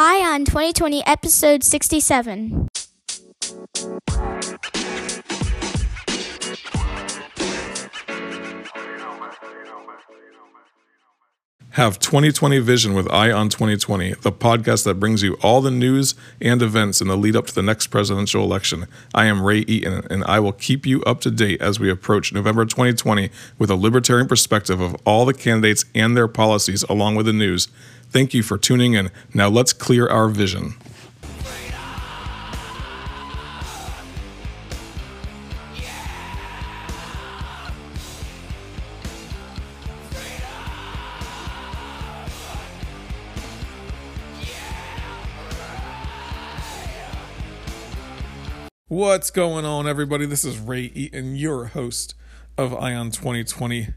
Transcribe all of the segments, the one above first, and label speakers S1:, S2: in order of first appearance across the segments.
S1: Eye on 2020, episode 67.
S2: Have 2020 Vision with Eye on 2020, the podcast that brings you all the news and events in the lead up to the next presidential election. I am Ray Eaton, and I will keep you up to date as we approach November 2020 with a libertarian perspective of all the candidates and their policies, along with the news. Thank you for tuning in. Now let's clear our vision. What's going on, everybody? This is Ray Eaton, your host of Eye on 2020,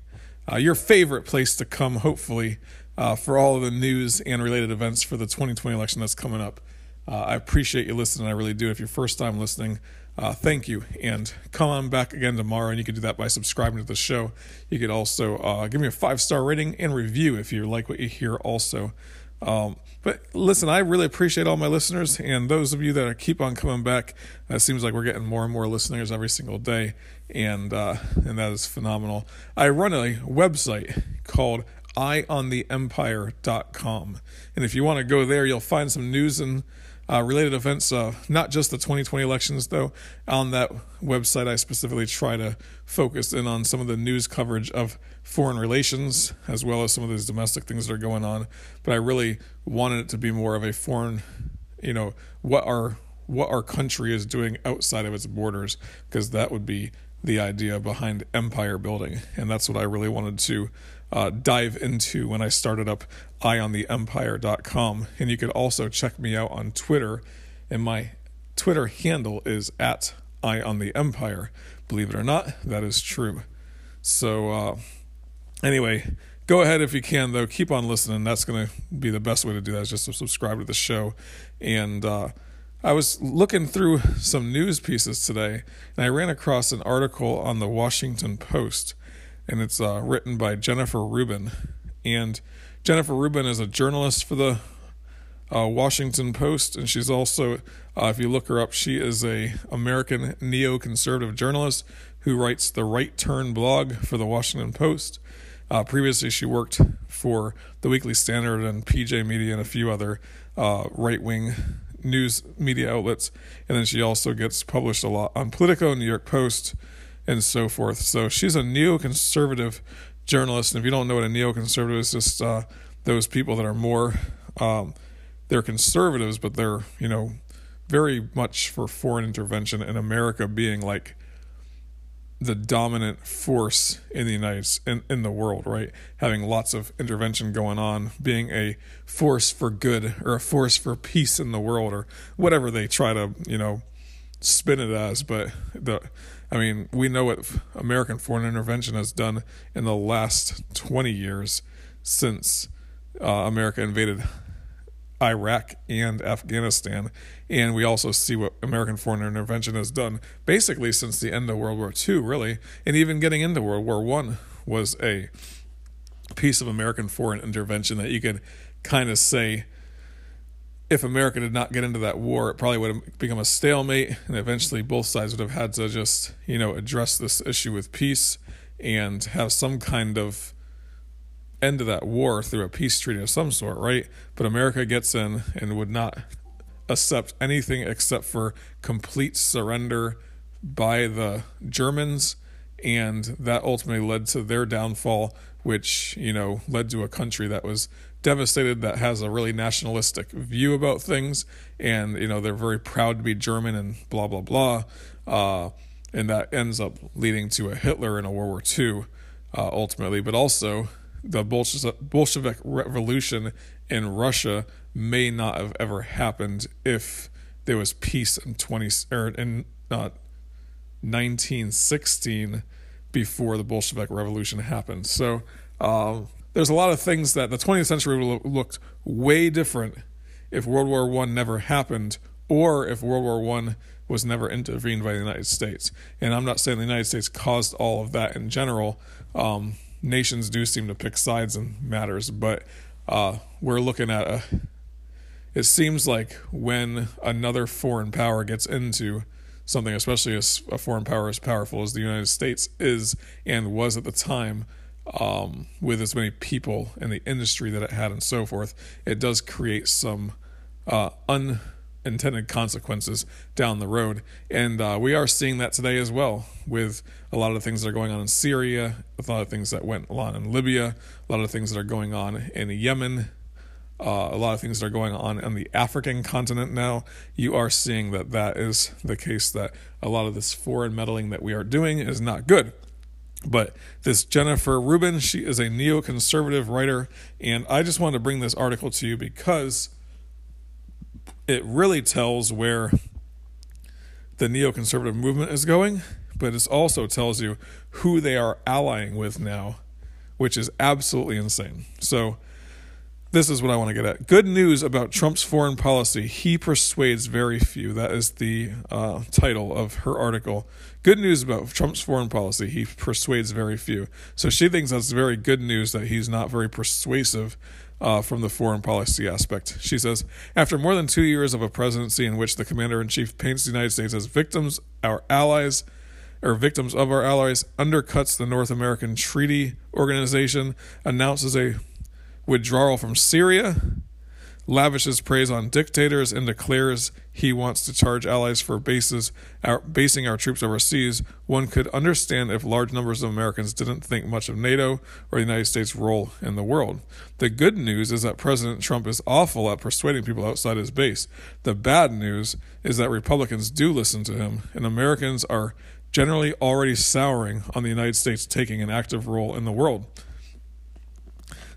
S2: uh, your favorite place to come, hopefully, uh, for all of the news and related events for the 2020 election that's coming up. Uh, I appreciate you listening. I really do. If you're first time listening, uh, thank you. And come on back again tomorrow. And you can do that by subscribing to the show. You could also uh, give me a five star rating and review if you like what you hear, also. Um, but listen, I really appreciate all my listeners and those of you that are, keep on coming back. It seems like we're getting more and more listeners every single day, and uh, and that is phenomenal. I run a website called eyeontheempire.com, and if you want to go there, you'll find some news and uh, related events, uh, not just the 2020 elections, though. On that website, I specifically try to focus in on some of the news coverage of foreign relations, as well as some of these domestic things that are going on. But I really wanted it to be more of a foreign, you know, what our what our country is doing outside of its borders, because that would be the idea behind empire building, and that's what I really wanted to uh, dive into when I started up eyeontheempire.com. And you could also check me out on Twitter, and my Twitter handle is at eyeontheempire. Believe it or not, that is true. So, uh, anyway, go ahead if you can, though. Keep on listening. That's going to be the best way to do that, is just to subscribe to the show. And, uh, I was looking through some news pieces today, and I ran across an article on the Washington Post and it's uh, written by Jennifer Rubin. And Jennifer Rubin is a journalist for the uh, Washington Post, and she's also, uh, if you look her up, she is a American neoconservative journalist who writes the Right Turn blog for the Washington Post. Uh, previously, she worked for the Weekly Standard and PJ Media and a few other uh, right wing news media outlets. And then she also gets published a lot on Politico, New York Post, and so forth. So she's a neoconservative journalist, and if you don't know what a neoconservative is, just uh, those people that are more um, they're conservatives, but they're you know very much for foreign intervention in America being like the dominant force in the United in, in the world, right? Having lots of intervention going on, being a force for good or a force for peace in the world or whatever they try to, you know, spin it as, but the I mean, we know what American foreign intervention has done in the last 20 years since uh, America invaded Iraq and Afghanistan. And we also see what American foreign intervention has done basically since the end of World War II, really. And even getting into World War One was a piece of American foreign intervention that you could kind of say if America did not get into that war, it probably would have become a stalemate, and eventually both sides would have had to just, you know, address this issue with peace and have some kind of end to that war through a peace treaty of some sort, right? But America gets in and would not accept anything except for complete surrender by the Germans, and that ultimately led to their downfall, which, you know, led to a country that was devastated that has a really nationalistic view about things. And you know they're very proud to be german and blah blah blah. Uh, and that ends up leading to a hitler in a world war ii uh, ultimately. But also the bolshevik revolution in russia may not have ever happened if there was peace in 20 or in uh, 1916 before the bolshevik revolution happened so um, there's a lot of things that the 20th century would have looked way different if World War One never happened, or if World War One was never intervened by the United States. And I'm not saying the United States caused all of that in general. Um, nations do seem to pick sides in matters, but uh, we're looking at a it seems like when another foreign power gets into something, especially as a foreign power as powerful as the United States is and was at the time, um, with as many people in the industry that it had and so forth, it does create some uh, unintended consequences down the road. And uh, we are seeing that today as well with a lot of the things that are going on in Syria, with a lot of things that went on in Libya, a lot of things that are going on in Yemen. Uh, a lot of things that are going on on the African continent now, you are seeing that that is the case. That a lot of this foreign meddling that we are doing is not good. But this Jennifer Rubin, she is a neoconservative writer, and I just wanted to bring this article to you because it really tells where the neoconservative movement is going, but it also tells you who they are allying with now, which is absolutely insane. So, this is what I want to get at. Good news about Trump's foreign policy. He persuades very few. That is the uh, title of her article. Good news about Trump's foreign policy. He persuades very few. So she thinks that's very good news that he's not very persuasive uh, from the foreign policy aspect. She says After more than two years of a presidency in which the commander in chief paints the United States as victims, our allies, or victims of our allies, undercuts the North American Treaty Organization, announces a withdrawal from Syria, lavishes praise on dictators, and declares he wants to charge allies for bases our, basing our troops overseas, one could understand if large numbers of Americans didn't think much of NATO or the United States' role in the world. The good news is that President Trump is awful at persuading people outside his base. The bad news is that Republicans do listen to him, and Americans are generally already souring on the United States taking an active role in the world.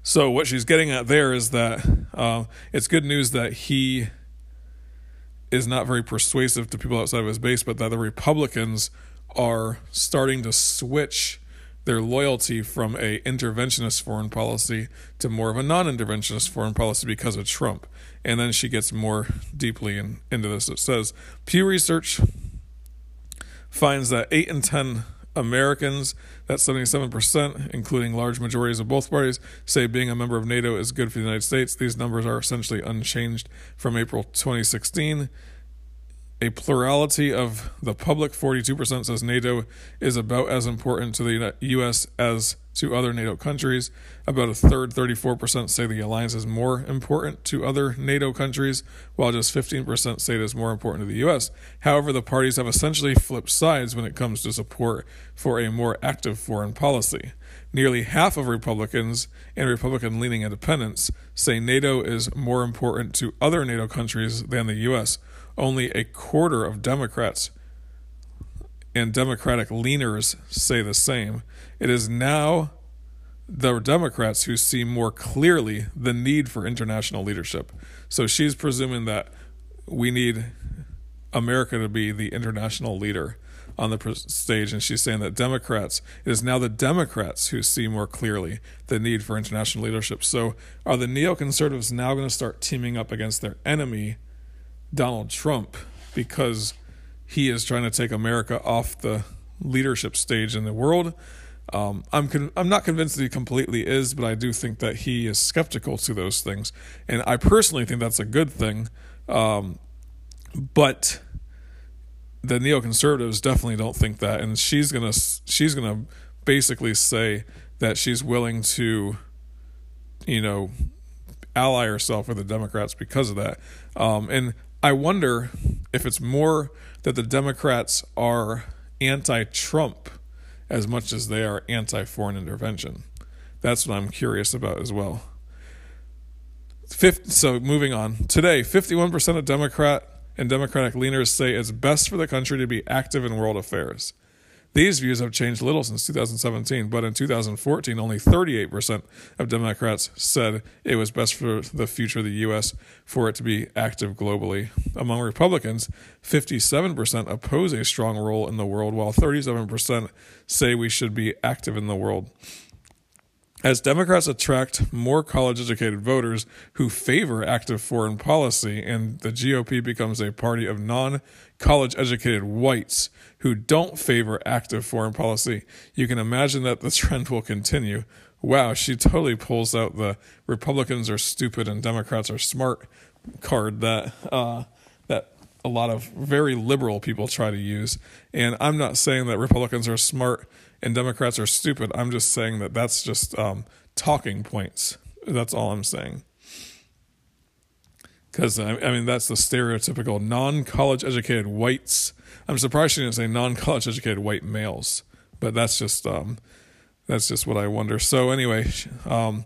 S2: So what she's getting at there is that uh, it's good news that he is not very persuasive to people outside of his base, but that the Republicans are starting to switch their loyalty from a interventionist foreign policy to more of a non-interventionist foreign policy because of Trump. And then she gets more deeply in, into this. It says Pew Research finds that eight in ten Americans, that's 77%, including large majorities of both parties, say being a member of NATO is good for the United States. These numbers are essentially unchanged from April 2016. A plurality of the public, 42%, says NATO is about as important to the U.S. as to other NATO countries. About a third, 34%, say the alliance is more important to other NATO countries, while just 15% say it is more important to the U.S. However, the parties have essentially flipped sides when it comes to support for a more active foreign policy. Nearly half of Republicans and Republican leaning independents say NATO is more important to other NATO countries than the U.S. Only a quarter of Democrats and Democratic leaners say the same. It is now the Democrats who see more clearly the need for international leadership. So she's presuming that we need America to be the international leader on the stage, and she's saying that Democrats, it is now the Democrats who see more clearly the need for international leadership. So are the neoconservatives now going to start teaming up against their enemy, Donald Trump, because he is trying to take America off the leadership stage in the world? Um, I'm con- I'm not convinced that he completely is, but I do think that he is skeptical to those things, and I personally think that's a good thing. Um, but the neoconservatives definitely don't think that, and she's gonna she's gonna basically say that she's willing to, you know, ally herself with the Democrats because of that. Um, and I wonder if it's more that the Democrats are anti-Trump as much as they are anti foreign intervention. That's what I'm curious about as well. so moving on. Today, 51% of Democrat and Democratic leaners say it's best for the country to be active in world affairs. These views have changed little since 2017, but in 2014, only 38% of Democrats said it was best for the future of the U.S. for it to be active globally. Among Republicans, 57% oppose a strong role in the world, while 37% say we should be active in the world. As Democrats attract more college educated voters who favor active foreign policy, and the GOP becomes a party of non college educated whites who don't favor active foreign policy, you can imagine that the trend will continue. Wow, she totally pulls out the Republicans are stupid and Democrats are smart card that uh, that a lot of very liberal people try to use. And I'm not saying that Republicans are smart and Democrats are stupid. I'm just saying that that's just um, talking points. That's all I'm saying. Because I mean that's the stereotypical non-college educated whites. I'm surprised she didn't say non-college educated white males, but that's just um, that's just what I wonder. So anyway, um,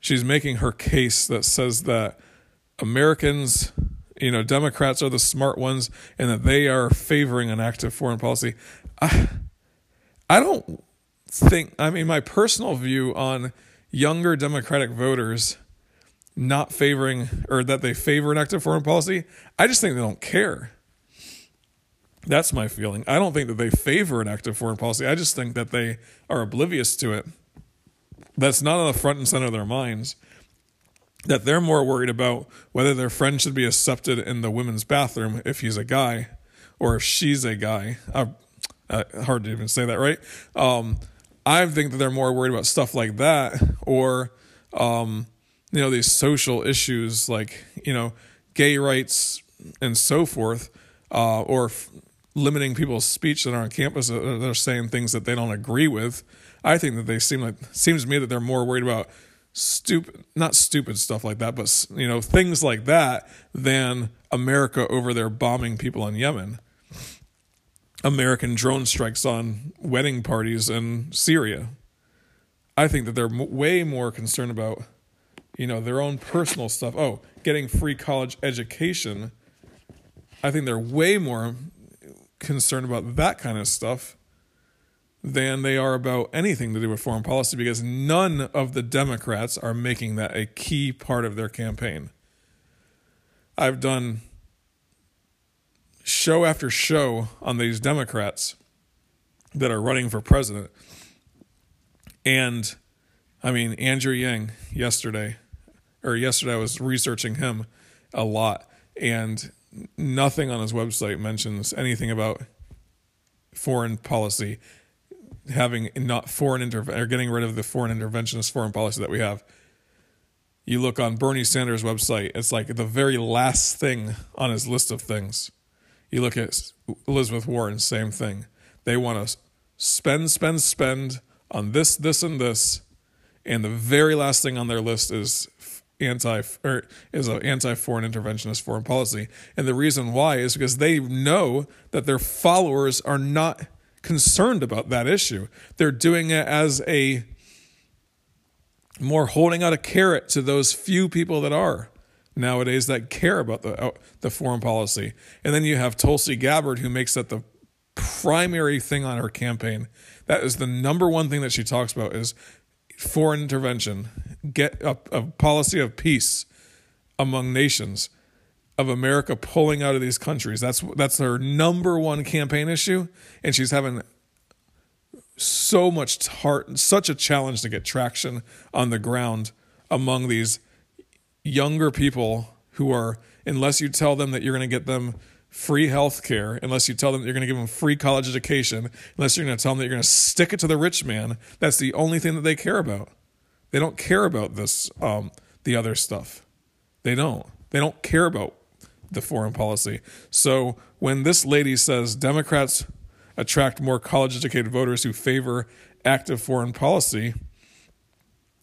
S2: she's making her case that says that Americans, you know, Democrats are the smart ones, and that they are favoring an active foreign policy. I, I don't think. I mean, my personal view on younger Democratic voters not favoring or that they favor an active foreign policy, I just think they don't care. That's my feeling. I don't think that they favor an active foreign policy. I just think that they are oblivious to it. That's not on the front and center of their minds. That they're more worried about whether their friend should be accepted in the women's bathroom if he's a guy or if she's a guy. Hard to even say that, right? Um, I think that they're more worried about stuff like that or um, you know these social issues like you know gay rights and so forth, uh, or limiting people's speech that are on campus uh, that are saying things that they don't agree with. I think that they seem like seems to me that they're more worried about stupid not stupid stuff like that, but you know things like that than America over there bombing people in Yemen. American drone strikes on wedding parties in Syria. I think that they're way more concerned about you know, their own personal stuff. Oh, getting free college education. I think they're way more concerned about that kind of stuff than they are about anything to do with foreign policy because none of the Democrats are making that a key part of their campaign. I've done show after show on these Democrats that are running for president. And I mean, Andrew Yang yesterday or yesterday I was researching him a lot, and nothing on his website mentions anything about foreign policy having not foreign intervention or getting rid of the foreign interventionist foreign policy that we have. You look on Bernie Sanders' website, it's like the very last thing on his list of things. You look at Elizabeth Warren, same thing. They want to spend, spend, spend on this, this, and this. And the very last thing on their list is anti or is an anti foreign interventionist foreign policy. And the reason why is because they know that their followers are not concerned about that issue. They're doing it as a more holding out a carrot to those few people that are nowadays that care about the uh, the foreign policy. And then you have Tulsi Gabbard who makes that the primary thing on her campaign. That is the number one thing that she talks about is foreign intervention, get a, a policy of peace among nations, of America pulling out of these countries. That's that's her number one campaign issue, and she's having so much heart, such a challenge to get traction on the ground among these younger people who are, unless you tell them that you're going to get them free health care unless you tell them you're going to give them free college education, unless you're going to tell them that you're going to stick it to the rich man. That's the only thing that they care about. They don't care about this, um, the other stuff. They don't. They don't care about the foreign policy. So when this lady says Democrats attract more college educated voters who favor active foreign policy,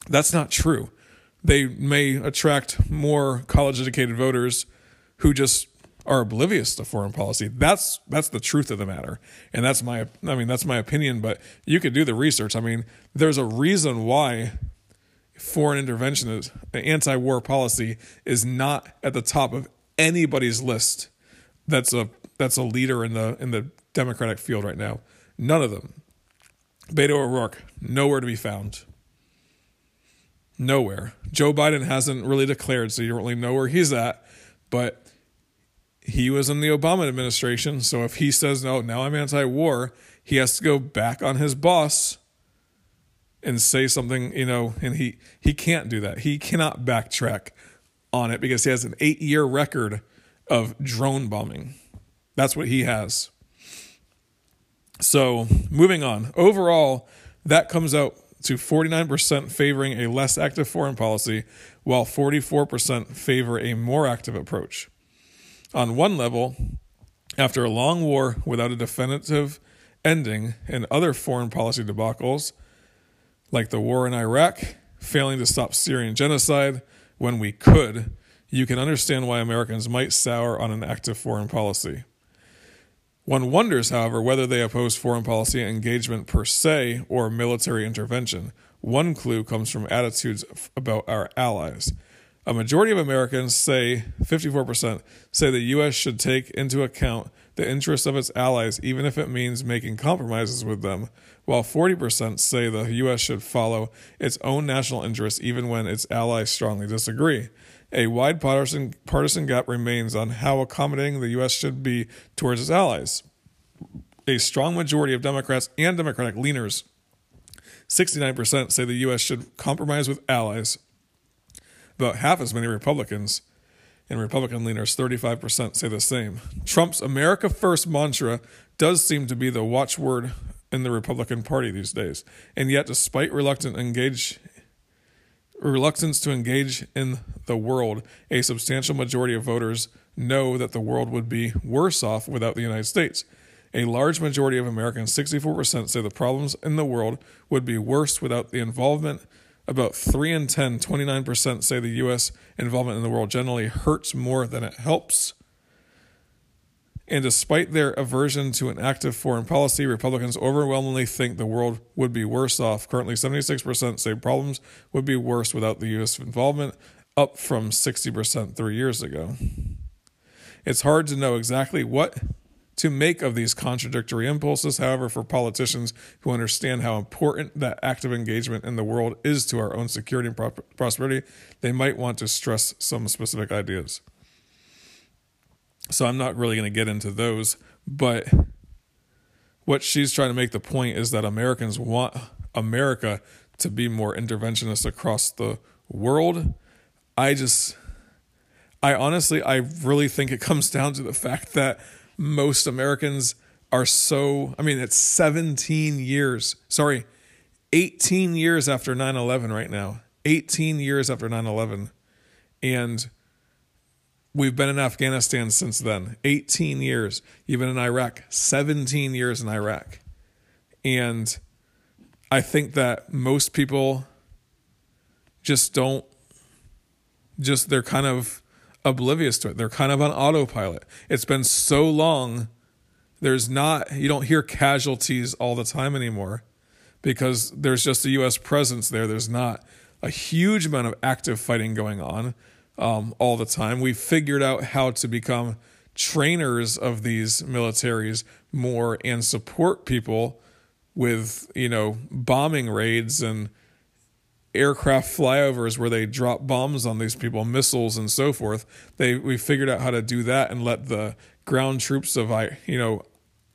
S2: that's not true. They may attract more college educated voters who just are oblivious to foreign policy. That's that's the truth of the matter, and that's my I mean that's my opinion. But you could do the research. I mean, there's a reason why foreign intervention is anti-war policy is not at the top of anybody's list. That's a that's a leader in the in the Democratic field right now. None of them. Beto O'Rourke nowhere to be found. Nowhere. Joe Biden hasn't really declared, so you don't really know where he's at. But he was in the Obama administration. So if he says, no, now I'm anti war, he has to go back on his boss and say something, you know, and he, he can't do that. He cannot backtrack on it because he has an eight year record of drone bombing. That's what he has. So moving on. Overall, that comes out to 49% favoring a less active foreign policy, while 44% favor a more active approach. On one level, after a long war without a definitive ending and other foreign policy debacles, like the war in Iraq, failing to stop Syrian genocide when we could, you can understand why Americans might sour on an active foreign policy. One wonders, however, whether they oppose foreign policy engagement per se or military intervention. One clue comes from attitudes about our allies. A majority of Americans say, 54%, say the U.S. should take into account the interests of its allies, even if it means making compromises with them, while 40% say the U.S. should follow its own national interests, even when its allies strongly disagree. A wide partisan, partisan gap remains on how accommodating the U.S. should be towards its allies. A strong majority of Democrats and Democratic leaners, 69%, say the U.S. should compromise with allies about half as many Republicans and Republican leaners, 35%, say the same. Trump's America First mantra does seem to be the watchword in the Republican Party these days. And yet, despite reluctant engage reluctance to engage in the world, a substantial majority of voters know that the world would be worse off without the United States. A large majority of Americans, 64%, say the problems in the world would be worse without the involvement about 3 in 10, 29% say the U.S. involvement in the world generally hurts more than it helps. And despite their aversion to an active foreign policy, Republicans overwhelmingly think the world would be worse off. Currently, 76% say problems would be worse without the U.S. involvement, up from 60% three years ago. It's hard to know exactly what to make of these contradictory impulses. However, for politicians who understand how important that active engagement in the world is to our own security and prosperity, they might want to stress some specific ideas. So I'm not really going to get into those, but what she's trying to make the point is that Americans want America to be more interventionist across the world. I just I honestly I really think it comes down to the fact that most Americans are so, I mean, it's 17 years, sorry, 18 years after 9 11 right now. 18 years after 9 11. And we've been in Afghanistan since then. 18 years. You've been in Iraq. 17 years in Iraq. And I think that most people just don't, just, they're kind of, oblivious to it. They're kind of on autopilot. It's been so long. There's not, you don't hear casualties all the time anymore because there's just a U.S. presence there. There's not a huge amount of active fighting going on um, all the time. We've figured out how to become trainers of these militaries more and support people with, you know, bombing raids and aircraft flyovers where they drop bombs on these people, missiles and so forth. They we figured out how to do that and let the ground troops of I you know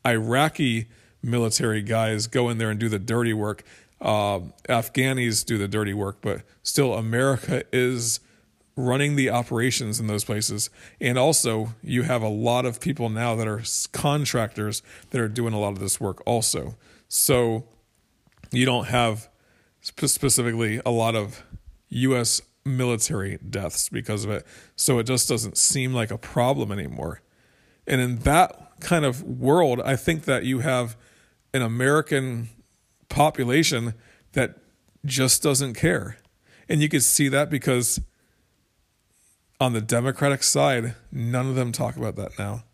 S2: Iraqi military guys go in there and do the dirty work. Uh, Afghanis do the dirty work, but still America is running the operations in those places. And also, you have a lot of people now that are contractors that are doing a lot of this work also. So you don't have specifically a lot of U.S. military deaths because of it. So it just doesn't seem like a problem anymore. And in that kind of world, I think that you have an American population that just doesn't care. And you can see that because on the Democratic side, none of them talk about that now.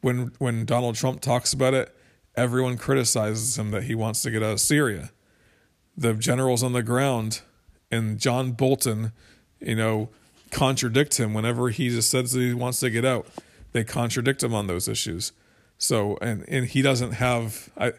S2: When when Donald Trump talks about it, everyone criticizes him that he wants to get out of Syria the generals on the ground and John Bolton, you know, contradict him whenever he just says that he wants to get out. They contradict him on those issues. So and and he doesn't have I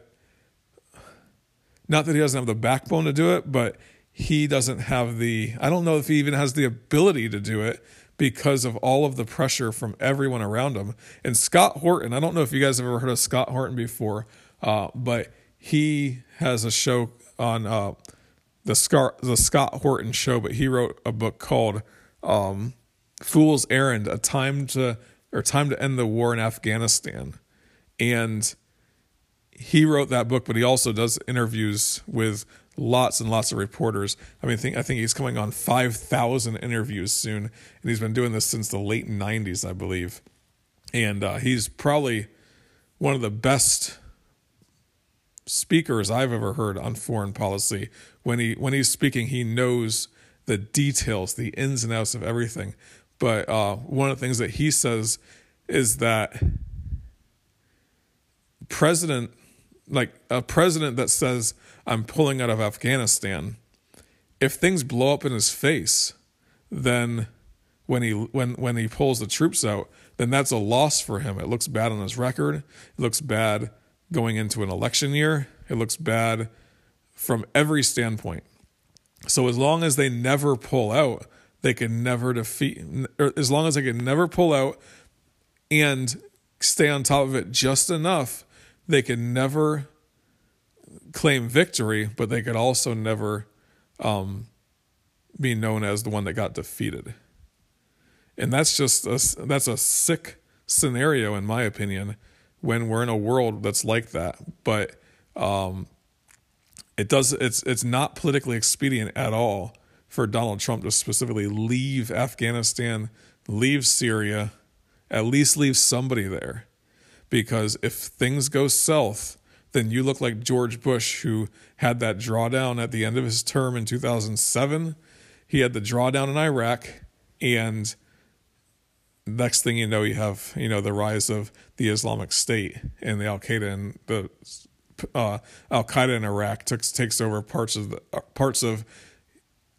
S2: not that he doesn't have the backbone to do it, but he doesn't have the I don't know if he even has the ability to do it because of all of the pressure from everyone around him. And Scott Horton, I don't know if you guys have ever heard of Scott Horton before, uh, but he has a show on uh, the Scar- the Scott Horton show, but he wrote a book called um, "Fool's Errand: A Time to or Time to End the War in Afghanistan," and he wrote that book, but he also does interviews with lots and lots of reporters. I mean, I think I think he's coming on five thousand interviews soon, and he's been doing this since the late '90s, I believe. And uh, he's probably one of the best speakers I've ever heard on foreign policy. When he when he's speaking, he knows the details, the ins and outs of everything. But uh, one of the things that he says is that president, like a president that says, "I'm pulling out of Afghanistan," if things blow up in his face, then when he when when he pulls the troops out, then that's a loss for him. It looks bad on his record. It looks bad going into an election year. It looks bad from every standpoint. So as long as they never pull out, they can never defeat. as long as they can never pull out and stay on top of it just enough, they can never claim victory, but they could also never um, be known as the one that got defeated. And that's just a, that's a sick scenario, in my opinion when we're in a world that's like that. But um, it does it's it's not politically expedient at all for Donald Trump to specifically leave Afghanistan, leave Syria, at least leave somebody there. Because if things go south, then you look like George Bush, who had that drawdown at the end of his term in 2007. He had the drawdown in Iraq, and next thing you know, you have you know the rise of the Islamic State and the Al Qaeda and the uh, Al Qaeda in Iraq takes takes over parts of the uh, parts of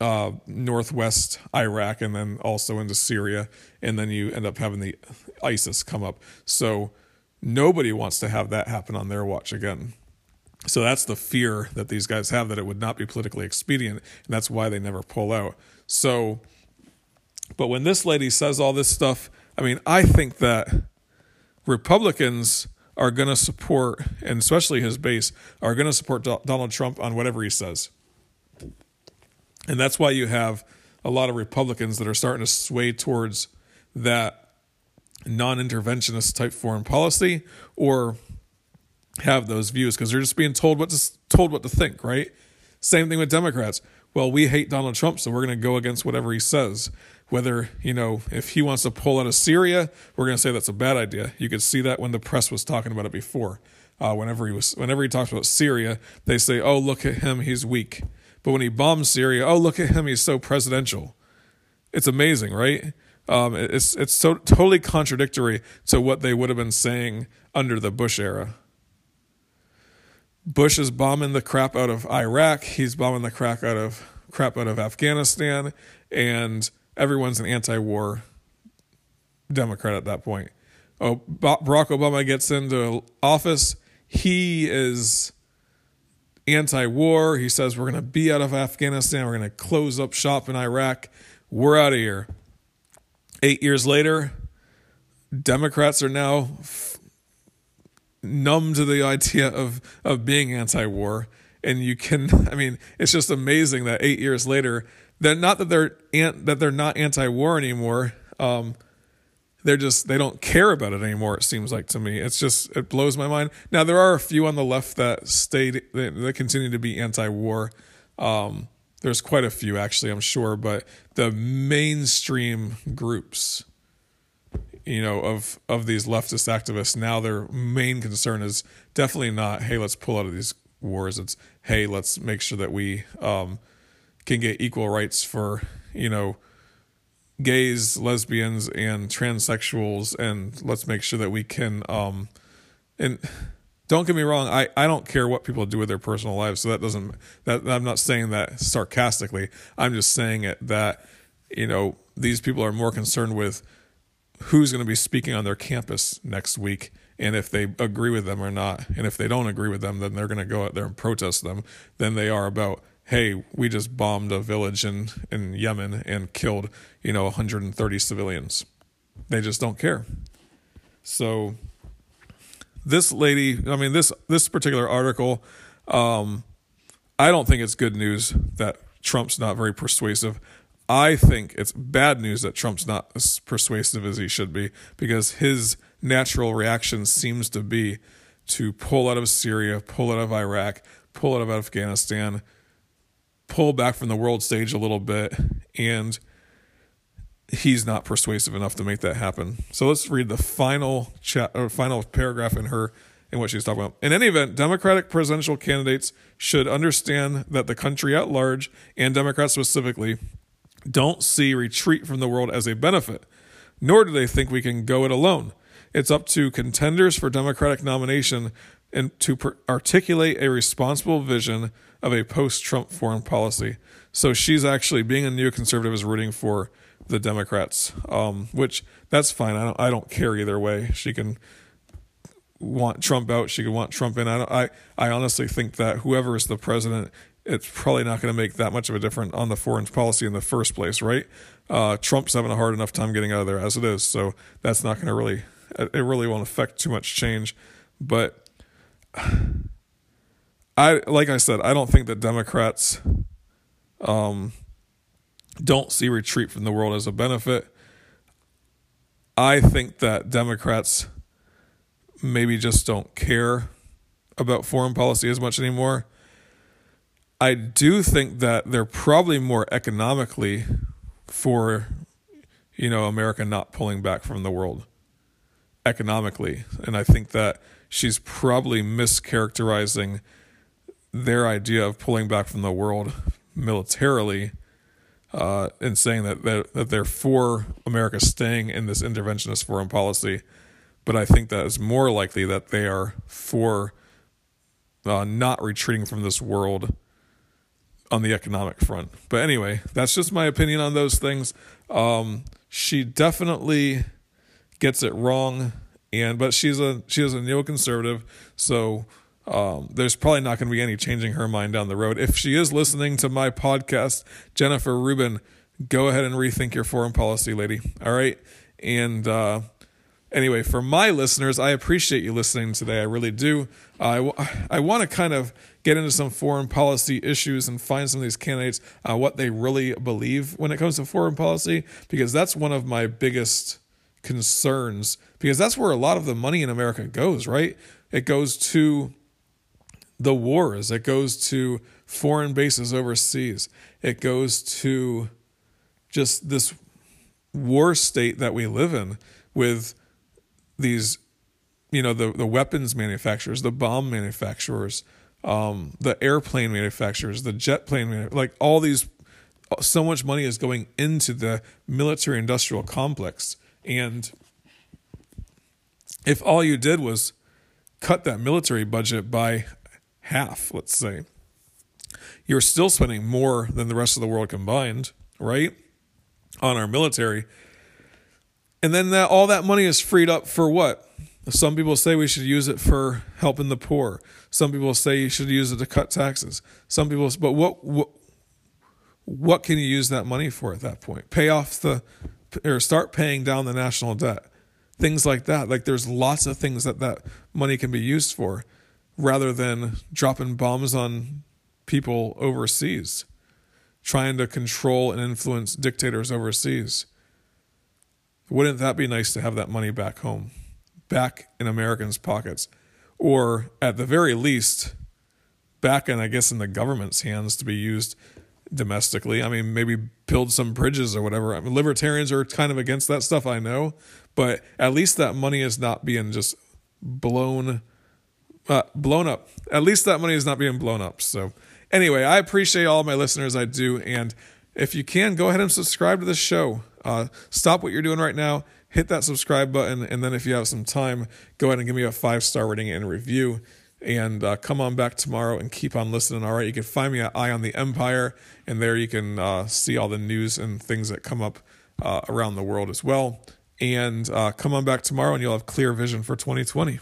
S2: uh, northwest Iraq and then also into Syria, and then you end up having the ISIS come up. So nobody wants to have that happen on their watch again. So that's the fear that these guys have that it would not be politically expedient, and that's why they never pull out. So, but when this lady says all this stuff I mean, I think that Republicans are going to support, and especially his base, are going to support Donald Trump on whatever he says. And that's why you have a lot of Republicans that are starting to sway towards that non interventionist type foreign policy or have those views because they're just being told what to told what to think, right? Same thing with Democrats. Well, we hate Donald Trump, so we're going to go against whatever he says whether you know if he wants to pull out of Syria, we're going to say that's a bad idea. You could see that when the press was talking about it before. Uh, whenever he was, whenever he talks about Syria, they say, "Oh, look at him, he's weak." But when he bombs Syria, "Oh, look at him, he's so presidential." It's amazing, right? Um, it's it's so totally contradictory to what they would have been saying under the Bush era. Bush is bombing the crap out of Iraq. He's bombing the crap out of crap out of Afghanistan, and everyone's an anti-war Democrat at that point. Oh, Barack Obama gets into office. He is anti-war. He says we're going to be out of Afghanistan. We're going to close up shop in Iraq. We're out of here. Eight years later, Democrats are now f- numb to the idea of of being anti-war, and you can. I mean, it's just amazing that eight years later they're not that they're that they're not anti-war anymore. Um, they're just they don't care about it anymore. It seems like to me, it's just it blows my mind. Now there are a few on the left that stayed that, that continue to be anti-war. Um, there's quite a few actually, I'm sure, but the mainstream groups, you know, of of these leftist activists now their main concern is definitely not hey let's pull out of these wars. It's hey let's make sure that we um, can get equal rights for you know gays, lesbians, and transsexuals, and let's make sure that we can. Um, and don't get me wrong, I, I don't care what people do with their personal lives, so that doesn't that I'm not saying that sarcastically. I'm just saying it that you know these people are more concerned with who's going to be speaking on their campus next week and if they agree with them or not and if they don't agree with them then they're going to go out there and protest them then they are about hey, we just bombed a village in, in Yemen and killed, you know, 130 civilians. They just don't care. So this lady, I mean, this this particular article, um, I don't think it's good news that Trump's not very persuasive. I think it's bad news that Trump's not as persuasive as he should be because his natural reaction seems to be to pull out of Syria, pull out of Iraq, pull out of Afghanistan, pull back from the world stage a little bit, and he's not persuasive enough to make that happen. So let's read the final chat or final paragraph in her in what she's talking about. In any event, Democratic presidential candidates should understand that the country at large and Democrats specifically don't see retreat from the world as a benefit, nor do they think we can go it alone. It's up to contenders for Democratic nomination and to per- articulate a responsible vision of a post-Trump foreign policy. So she's actually being a neoconservative is rooting for the Democrats, um, which that's fine. I don't I don't care either way. She can want Trump out. She can want Trump in. I don't, I I honestly think that whoever is the president, it's probably not going to make that much of a difference on the foreign policy in the first place, right? Uh, Trump's having a hard enough time getting out of there as it is, so that's not going to really it really won't affect too much change. But I like I said, I don't think that Democrats um, don't see retreat from the world as a benefit. I think that Democrats maybe just don't care about foreign policy as much anymore. I do think that they're probably more economically for you know America not pulling back from the world economically and I think that she's probably mischaracterizing their idea of pulling back from the world militarily uh, and saying that they're, that they're for America staying in this interventionist foreign policy. But I think that it's more likely that they are for uh, not retreating from this world on the economic front. But anyway, that's just my opinion on those things. Um, she definitely gets it wrong, and but she's a she is a neoconservative, so um, there's probably not going to be any changing her mind down the road. If she is listening to my podcast, Jennifer Rubin, go ahead and rethink your foreign policy, lady. All right. And uh, anyway, for my listeners, I appreciate you listening today. I really do. Uh, I, I want to kind of get into some foreign policy issues and find some of these candidates uh, what they really believe when it comes to foreign policy, because that's one of my biggest concerns, because that's where a lot of the money in America goes, right? It goes to the wars. It goes to foreign bases overseas. It goes to just this war state that we live in with these, you know, the, the weapons manufacturers, the bomb manufacturers, um, the airplane manufacturers, the jet plane, like all these, so much money is going into the military industrial complex. And if all you did was cut that military budget by half, let's say, you're still spending more than the rest of the world combined, right? On our military. And then that all that money is freed up for what? Some people say we should use it for helping the poor. Some people say you should use it to cut taxes. Some people, but what what what can you use that money for at that point? Pay off the or start paying down the national debt. Things like that. Like there's lots of things that that money can be used for rather than dropping bombs on people overseas, trying to control and influence dictators overseas. Wouldn't that be nice to have that money back home, back in Americans' pockets? Or at the very least, back in, I guess, in the government's hands to be used domestically. I mean, maybe build some bridges or whatever. I mean, libertarians are kind of against that stuff, I know, but at least that money is not being just blown uh, blown up. At least that money is not being blown up. So, anyway, I appreciate all my listeners. I do. And if you can, go ahead and subscribe to the show. Uh, stop what you're doing right now, hit that subscribe button. And then if you have some time, go ahead and give me a five star rating and review. And uh, come on back tomorrow and keep on listening. All right. You can find me at Eye on the Empire. And there you can uh, see all the news and things that come up uh, around the world as well. And uh, come on back tomorrow and you'll have clear vision for 2020.